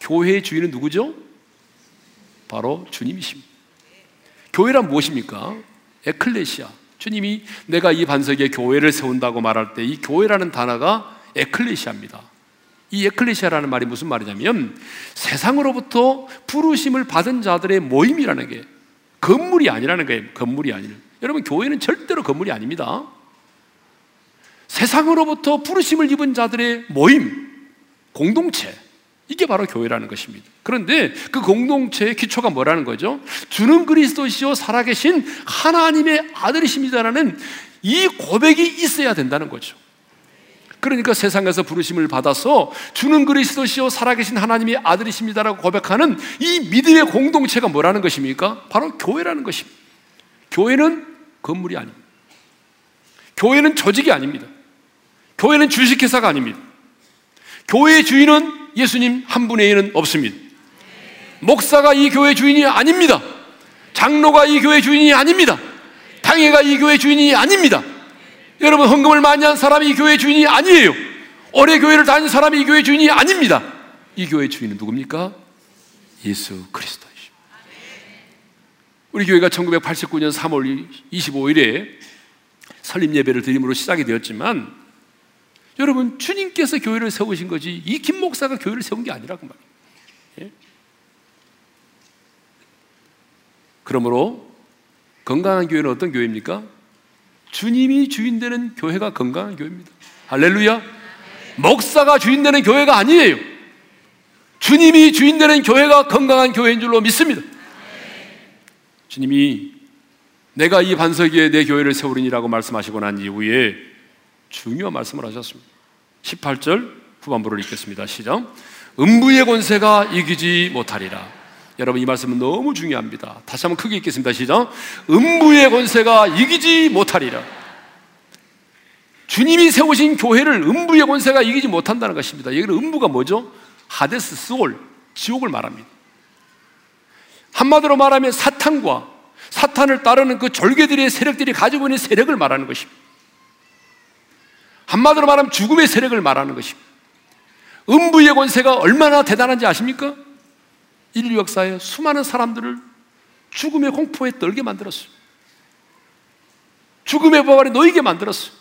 교회의 주인은 누구죠? 바로 주님이십니다. 교회란 무엇입니까? 에클레시아. 주님이 내가 이 반석에 교회를 세운다고 말할 때 이 교회라는 단어가 에클레시아입니다. 이 에클레시아라는 말이 무슨 말이냐면 세상으로부터 부르심을 받은 자들의 모임이라는 게 건물이 아니라는 거예요. 건물이 아니라. 여러분 교회는 절대로 건물이 아닙니다. 세상으로부터 부르심을 입은 자들의 모임, 공동체. 이게 바로 교회라는 것입니다. 그런데 그 공동체의 기초가 뭐라는 거죠? 주는 그리스도시요 살아계신 하나님의 아들이십니다라는 이 고백이 있어야 된다는 거죠. 그러니까 세상에서 부르심을 받아서 주는 그리스도시요 살아계신 하나님의 아들이십니다라고 고백하는 이 믿음의 공동체가 뭐라는 것입니까? 바로 교회라는 것입니다. 교회는 건물이 아닙니다. 교회는 조직이 아닙니다. 교회는 주식회사가 아닙니다. 교회의 주인은 예수님 한 분에는 없습니다. 목사가 이 교회 주인이 아닙니다. 장로가 이 교회 주인이 아닙니다. 당회가 이 교회 주인이 아닙니다. 여러분 헌금을 많이 한 사람이 이 교회 주인이 아니에요. 오래 교회를 다닌 사람이 이 교회 주인이 아닙니다. 이 교회 주인은 누굽니까? 예수 그리스도이십니다. 우리 교회가 1989년 3월 25일에 설립 예배를 드림으로 시작이 되었지만 여러분 주님께서 교회를 세우신 거지 이 김 목사가 교회를 세운 게 아니라고 말이에요. 예? 그러므로 건강한 교회는 어떤 교회입니까? 주님이 주인 되는 교회가 건강한 교회입니다. 할렐루야. 목사가 주인 되는 교회가 아니에요. 주님이 주인 되는 교회가 건강한 교회인 줄로 믿습니다. 주님이 내가 이 반석 위에 내 교회를 세우리니라고 말씀하시고 난 이후에 중요한 말씀을 하셨습니다. 18절 후반부를 읽겠습니다. 시작. 음부의 권세가 이기지 못하리라. 여러분 이 말씀은 너무 중요합니다. 다시 한번 크게 읽겠습니다. 시작. 음부의 권세가 이기지 못하리라. 주님이 세우신 교회를 음부의 권세가 이기지 못한다는 것입니다. 여기는 음부가 뭐죠? 하데스, 스올, 지옥을 말합니다. 한마디로 말하면 사탄과 사탄을 따르는 그 졸개들의 세력들이 가지고 있는 세력을 말하는 것입니다. 한마디로 말하면 죽음의 세력을 말하는 것입니다. 음부의 권세가 얼마나 대단한지 아십니까? 인류 역사에 수많은 사람들을 죽음의 공포에 떨게 만들었어요. 죽음의 법안에 놓이게 만들었어요.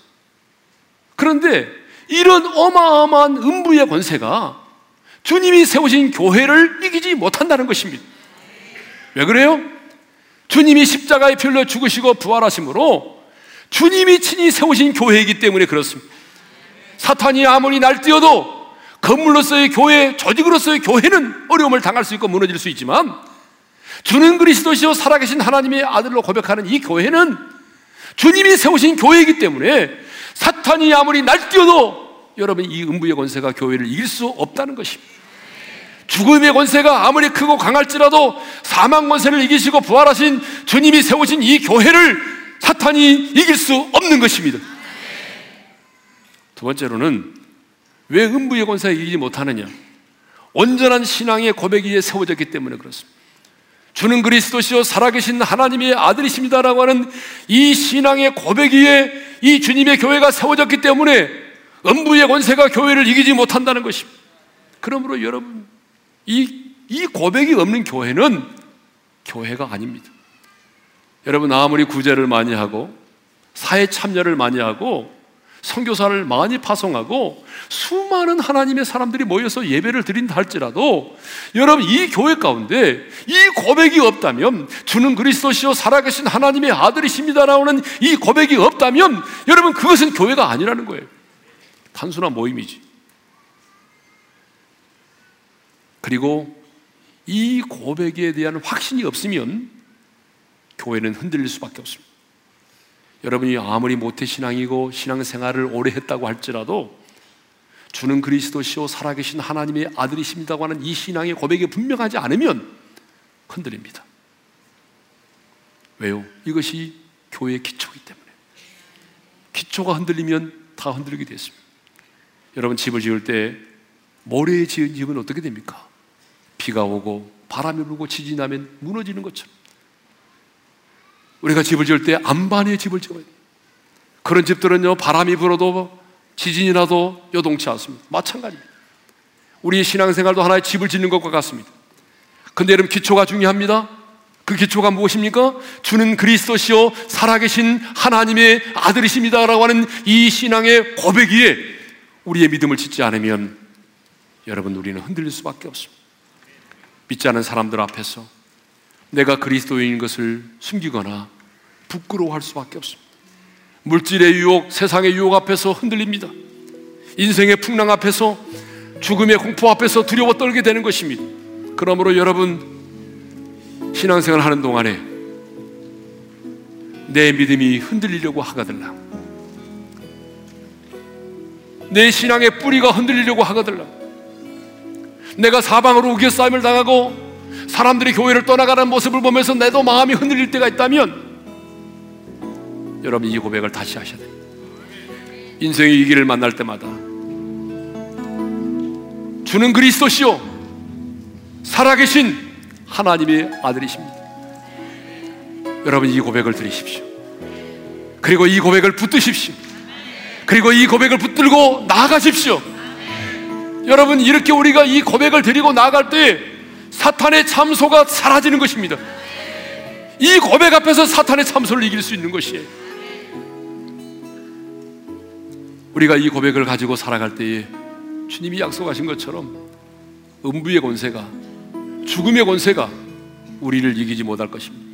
그런데 이런 어마어마한 음부의 권세가 주님이 세우신 교회를 이기지 못한다는 것입니다. 왜 그래요? 주님이 십자가에 필러 죽으시고 부활하심으로 주님이 친히 세우신 교회이기 때문에 그렇습니다. 사탄이 아무리 날뛰어도 건물로서의 교회, 조직으로서의 교회는 어려움을 당할 수 있고 무너질 수 있지만 주는 그리스도시요 살아계신 하나님의 아들로 고백하는 이 교회는 주님이 세우신 교회이기 때문에 사탄이 아무리 날뛰어도 여러분 이 음부의 권세가 교회를 이길 수 없다는 것입니다. 죽음의 권세가 아무리 크고 강할지라도 사망 권세를 이기시고 부활하신 주님이 세우신 이 교회를 사탄이 이길 수 없는 것입니다. 두 번째로는 왜 음부의 권세가 이기지 못하느냐? 온전한 신앙의 고백이 에 세워졌기 때문에 그렇습니다. 주는 그리스도시요 살아계신 하나님의 아들이십니다라고 하는 이 신앙의 고백 위에 이 주님의 교회가 세워졌기 때문에 음부의 권세가 교회를 이기지 못한다는 것입니다. 그러므로 여러분 이, 이 고백이 없는 교회는 교회가 아닙니다. 여러분 아무리 구제를 많이 하고 사회 참여를 많이 하고 선교사를 많이 파송하고 수많은 하나님의 사람들이 모여서 예배를 드린다 할지라도 여러분 이 교회 가운데 이 고백이 없다면 주는 그리스도시요 살아계신 하나님의 아들이십니다 라는 이 고백이 없다면 여러분 그것은 교회가 아니라는 거예요. 단순한 모임이지. 그리고 이 고백에 대한 확신이 없으면 교회는 흔들릴 수밖에 없습니다. 여러분이 아무리 모태 신앙이고 신앙생활을 오래 했다고 할지라도 주는 그리스도시오 살아계신 하나님의 아들이십니다고 하는 이 신앙의 고백이 분명하지 않으면 흔들립니다. 왜요? 이것이 교회의 기초이기 때문에. 기초가 흔들리면 다 흔들리게 됐습니다. 여러분 집을 지을 때 모래에 지은 집은 어떻게 됩니까? 비가 오고 바람이 불고 지진이 나면 무너지는 것처럼 우리가 집을 지을 때 안반의 집을 지어야 돼요. 그런 집들은요, 바람이 불어도 지진이 나도 요동치 않습니다. 마찬가지입니다. 우리 신앙생활도 하나의 집을 짓는 것과 같습니다. 근데 여러분, 기초가 중요합니다. 그 기초가 무엇입니까? 주는 그리스도시요 살아계신 하나님의 아들이십니다라고 하는 이 신앙의 고백 위에 우리의 믿음을 짓지 않으면 여러분 우리는 흔들릴 수밖에 없습니다. 믿지 않은 사람들 앞에서 내가 그리스도인 것을 숨기거나 부끄러워할 수밖에 없습니다. 물질의 유혹, 세상의 유혹 앞에서 흔들립니다. 인생의 풍랑 앞에서 죽음의 공포 앞에서 두려워 떨게 되는 것입니다. 그러므로 여러분 신앙생활 하는 동안에 내 믿음이 흔들리려고 하거들라. 내 신앙의 뿌리가 흔들리려고 하거들라. 내가 사방으로 우겨싸임을 당하고 사람들이 교회를 떠나가는 모습을 보면서 내도 마음이 흔들릴 때가 있다면 여러분 이 고백을 다시 하셔야 돼요. 인생의 위기를 만날 때마다 주는 그리스도시요 살아계신 하나님의 아들이십니다. 여러분 이 고백을 드리십시오. 그리고 이 고백을 붙드십시오. 그리고 이 고백을 붙들고 나아가십시오. 여러분 이렇게 우리가 이 고백을 드리고 나아갈 때 사탄의 참소가 사라지는 것입니다. 이 고백 앞에서 사탄의 참소를 이길 수 있는 것이에요. 우리가 이 고백을 가지고 살아갈 때에 주님이 약속하신 것처럼 음부의 권세가 죽음의 권세가 우리를 이기지 못할 것입니다.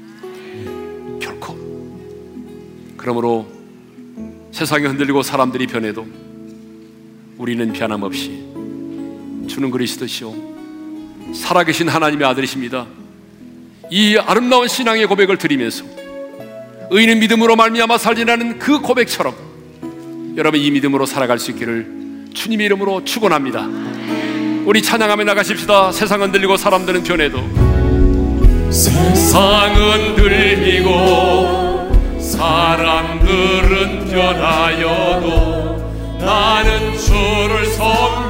결코. 그러므로 세상이 흔들리고 사람들이 변해도 우리는 변함없이 주는 그리스도시오 살아계신 하나님의 아들이십니다. 이 아름다운 신앙의 고백을 드리면서 의인은 믿음으로 말미암아 살리라는 그 고백처럼 여러분 이 믿음으로 살아갈 수 있기를 주님의 이름으로 축원합니다. 우리 찬양하며 나가십시다. 세상은 들리고 사람들은 변해도 세상은 들리고 사람들은 변하여도 나는 주를 섬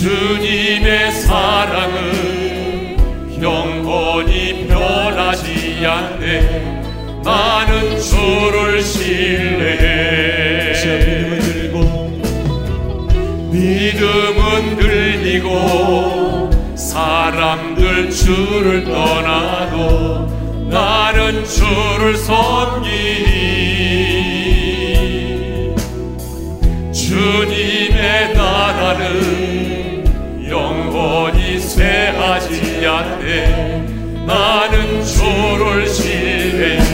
주님의 사랑은 영원히 변하지 않네. 나는 주를 신뢰해. 믿음은 들리고 사람들 주를 떠나도 나는 주를 섬기 주님의 나라는 쇠하지 않네 나는 주를 신뢰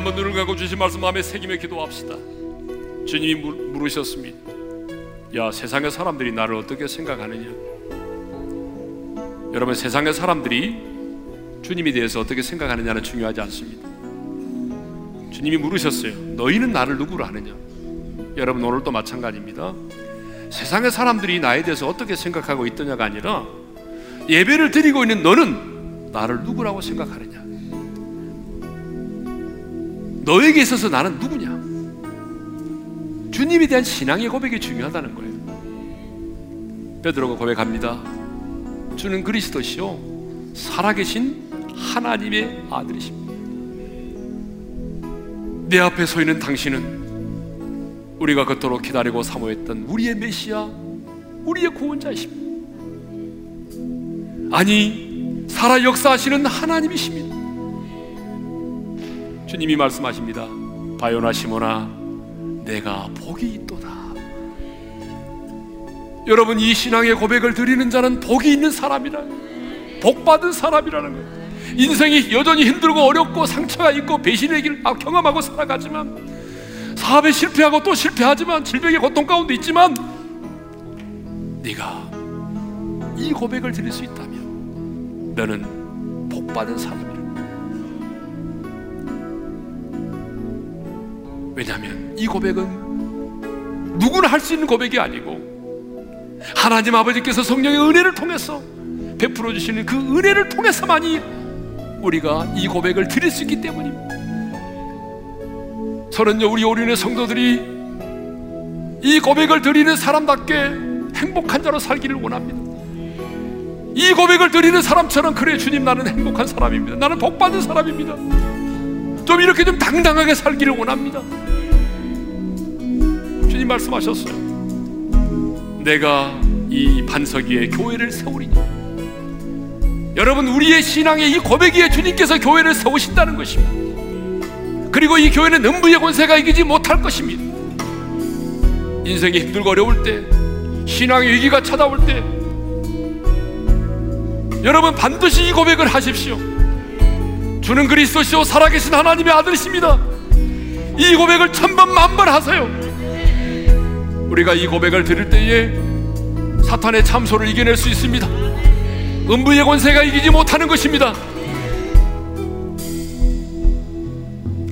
한번 눈을 감고 주신 말씀 마음에 새기며 기도합시다. 주님이 물으셨습니다. 야, 세상의 사람들이 나를 어떻게 생각하느냐? 여러분, 세상의 사람들이 주님에 대해서 어떻게 생각하느냐는 중요하지 않습니다. 주님이 물으셨어요. 너희는 나를 누구로 아느냐? 여러분, 오늘도 마찬가지입니다. 세상의 사람들이 나에 대해서 어떻게 생각하고 있더냐가 아니라 예배를 드리고 있는 너는 나를 누구라고 생각하느냐? 너에게 있어서 나는 누구냐? 주님에 대한 신앙의 고백이 중요하다는 거예요. 베드로가 고백합니다. 주는 그리스도시요 살아계신 하나님의 아들이십니다. 내 앞에 서 있는 당신은 우리가 그토록 기다리고 사모했던 우리의 메시아, 우리의 구원자이십니다. 아니, 살아 역사하시는 하나님이십니다. 주님이 말씀하십니다. 바요나 시모나 내가 복이 있도다. 여러분 이 신앙의 고백을 드리는 자는 복이 있는 사람이라 복 받은 사람이라는 거예요. 인생이 여전히 힘들고 어렵고 상처가 있고 배신의 길 경험하고 살아가지만 사업에 실패하고 또 실패하지만 질병의 고통 가운데 있지만 네가 이 고백을 드릴 수 있다면 너는 복 받은 사람이라. 왜냐하면 이 고백은 누구나 할 수 있는 고백이 아니고 하나님 아버지께서 성령의 은혜를 통해서 베풀어 주시는 그 은혜를 통해서만이 우리가 이 고백을 드릴 수 있기 때문입니다. 저는요 우리 오륜의 성도들이 이 고백을 드리는 사람답게 행복한 자로 살기를 원합니다. 이 고백을 드리는 사람처럼 그래 주님 나는 행복한 사람입니다. 나는 복 받은 사람입니다. 좀 이렇게 좀 당당하게 살기를 원합니다. 주님 말씀하셨어요. 내가 이 반석 위에 교회를 세우리니. 여러분, 우리의 신앙의 이 고백 위에 주님께서 교회를 세우신다는 것입니다. 그리고 이 교회는 음부의 권세가 이기지 못할 것입니다. 인생이 힘들고 어려울 때, 신앙의 위기가 찾아올 때, 여러분 반드시 이 고백을 하십시오. 주는 그리스도시요 살아계신 하나님의 아들이십니다. 이 고백을 천번 만번 하세요. 우리가 이 고백을 들을 때에 사탄의 참소를 이겨낼 수 있습니다. 음부의 권세가 이기지 못하는 것입니다.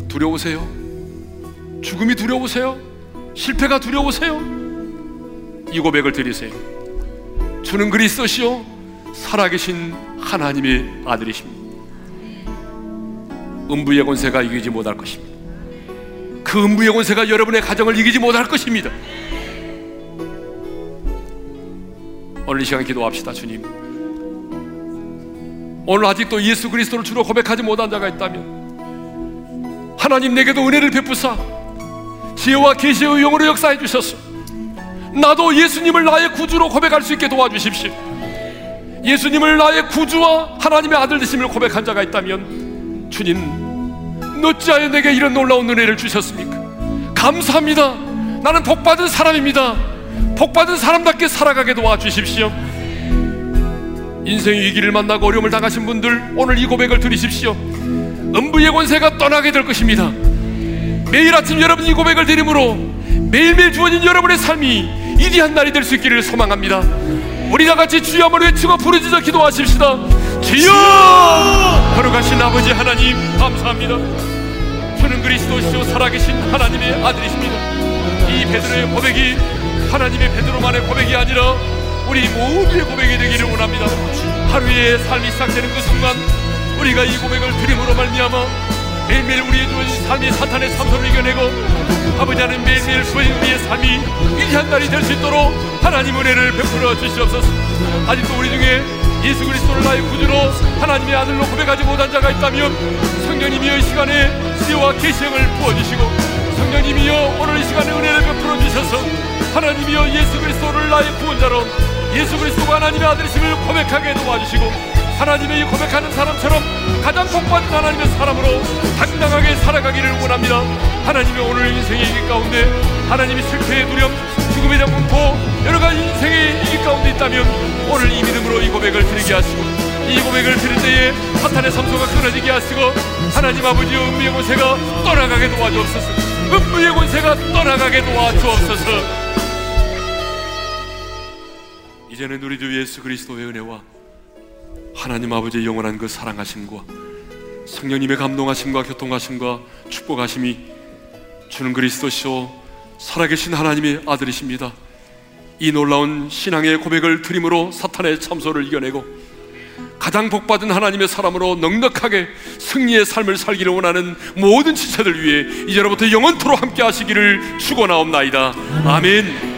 두려우세요? 죽음이 두려우세요? 실패가 두려우세요? 이 고백을 드리세요. 주는 그리스도시요 살아계신 하나님의 아들이십니다. 음부의 권세가 이기지 못할 것입니다. 그 음부의 권세가 여러분의 가정을 이기지 못할 것입니다. 오늘 이 시간 기도합시다, 주님. 오늘 아직도 예수 그리스도를 주로 고백하지 못한 자가 있다면 하나님 내게도 은혜를 베푸사 지혜와 계시의 영으로 역사해 주셨소. 나도 예수님을 나의 구주로 고백할 수 있게 도와주십시오. 예수님을 나의 구주와 하나님의 아들 되심을 고백한 자가 있다면 주님 어찌하여 내게 이런 놀라운 은혜를 주셨습니까? 감사합니다. 나는 복받은 사람입니다. 복받은 사람답게 살아가게 도와주십시오. 인생의 위기를 만나고 어려움을 당하신 분들 오늘 이 고백을 들으십시오. 음부의 권세가 떠나게 될 것입니다. 매일 아침 여러분 이 고백을 드림으로 매일매일 주어진 여러분의 삶이 이리한 날이 될 수 있기를 소망합니다. 우리 다 같이 주여 한번 외치고 부르짖어 기도하십시다. 주여! 걸어가신 아버지 하나님 감사합니다. 주는 그리스도시요 살아계신 하나님의 아들이십니다. 이 베드로의 고백이 하나님의 베드로만의 고백이 아니라 우리 모두의 고백이 되기를 원합니다. 하루의 삶이 시작되는 그 순간 우리가 이 고백을 드림으로 말미암아 매일매일 우리의 주어진 삶이 사탄의 참소를 이겨내고 아버지 하나님 매일매일 우리의 삶이 위대한 날이 될 수 있도록 하나님 은혜를 베풀어 주시옵소서. 아직도 우리 중에 예수 그리스도를 나의 구주로 하나님의 아들로 고백하지 못한 자가 있다면 성령님이여 이 시간에 지혜와 계시형을 부어주시고 성령님이여 오늘 이 시간에 은혜를 베풀어 주셔서 하나님이여 예수 그리스도를 나의 구원자로 예수 그리스도가 하나님의 아들이심을 고백하게 도와주시고 하나님의 이 고백하는 사람처럼 가장 복받은 하나님의 사람으로 당당하게 살아가기를 원합니다. 하나님의 오늘 인생의 이기 가운데 하나님이 실패의 두려움, 죽음의 장분포 여러 가지 인생의 이기 가운데 있다면 오늘 이 믿음으로 이 고백을 드리게 하시고 이 고백을 들을 때에 사탄의 섬소가 끊어지게 하시고 하나님 아버지의 음부의 권세가 떠나가게 도와주옵소서 음부의 권세가 떠나가게 도와주옵소서 이제는 우리 주 예수 그리스도의 은혜와 하나님 아버지의 영원한 그 사랑하심과 성령님의 감동하심과 교통하심과 축복하심이 주는 그리스도시오 살아계신 하나님의 아들이십니다. 이 놀라운 신앙의 고백을 드림으로 사탄의 참소를 이겨내고 가장 복받은 하나님의 사람으로 넉넉하게 승리의 삶을 살기를 원하는 모든 지체들 위해 이제로부터 영원토록 함께 하시기를 축원하옵나이다. 아멘.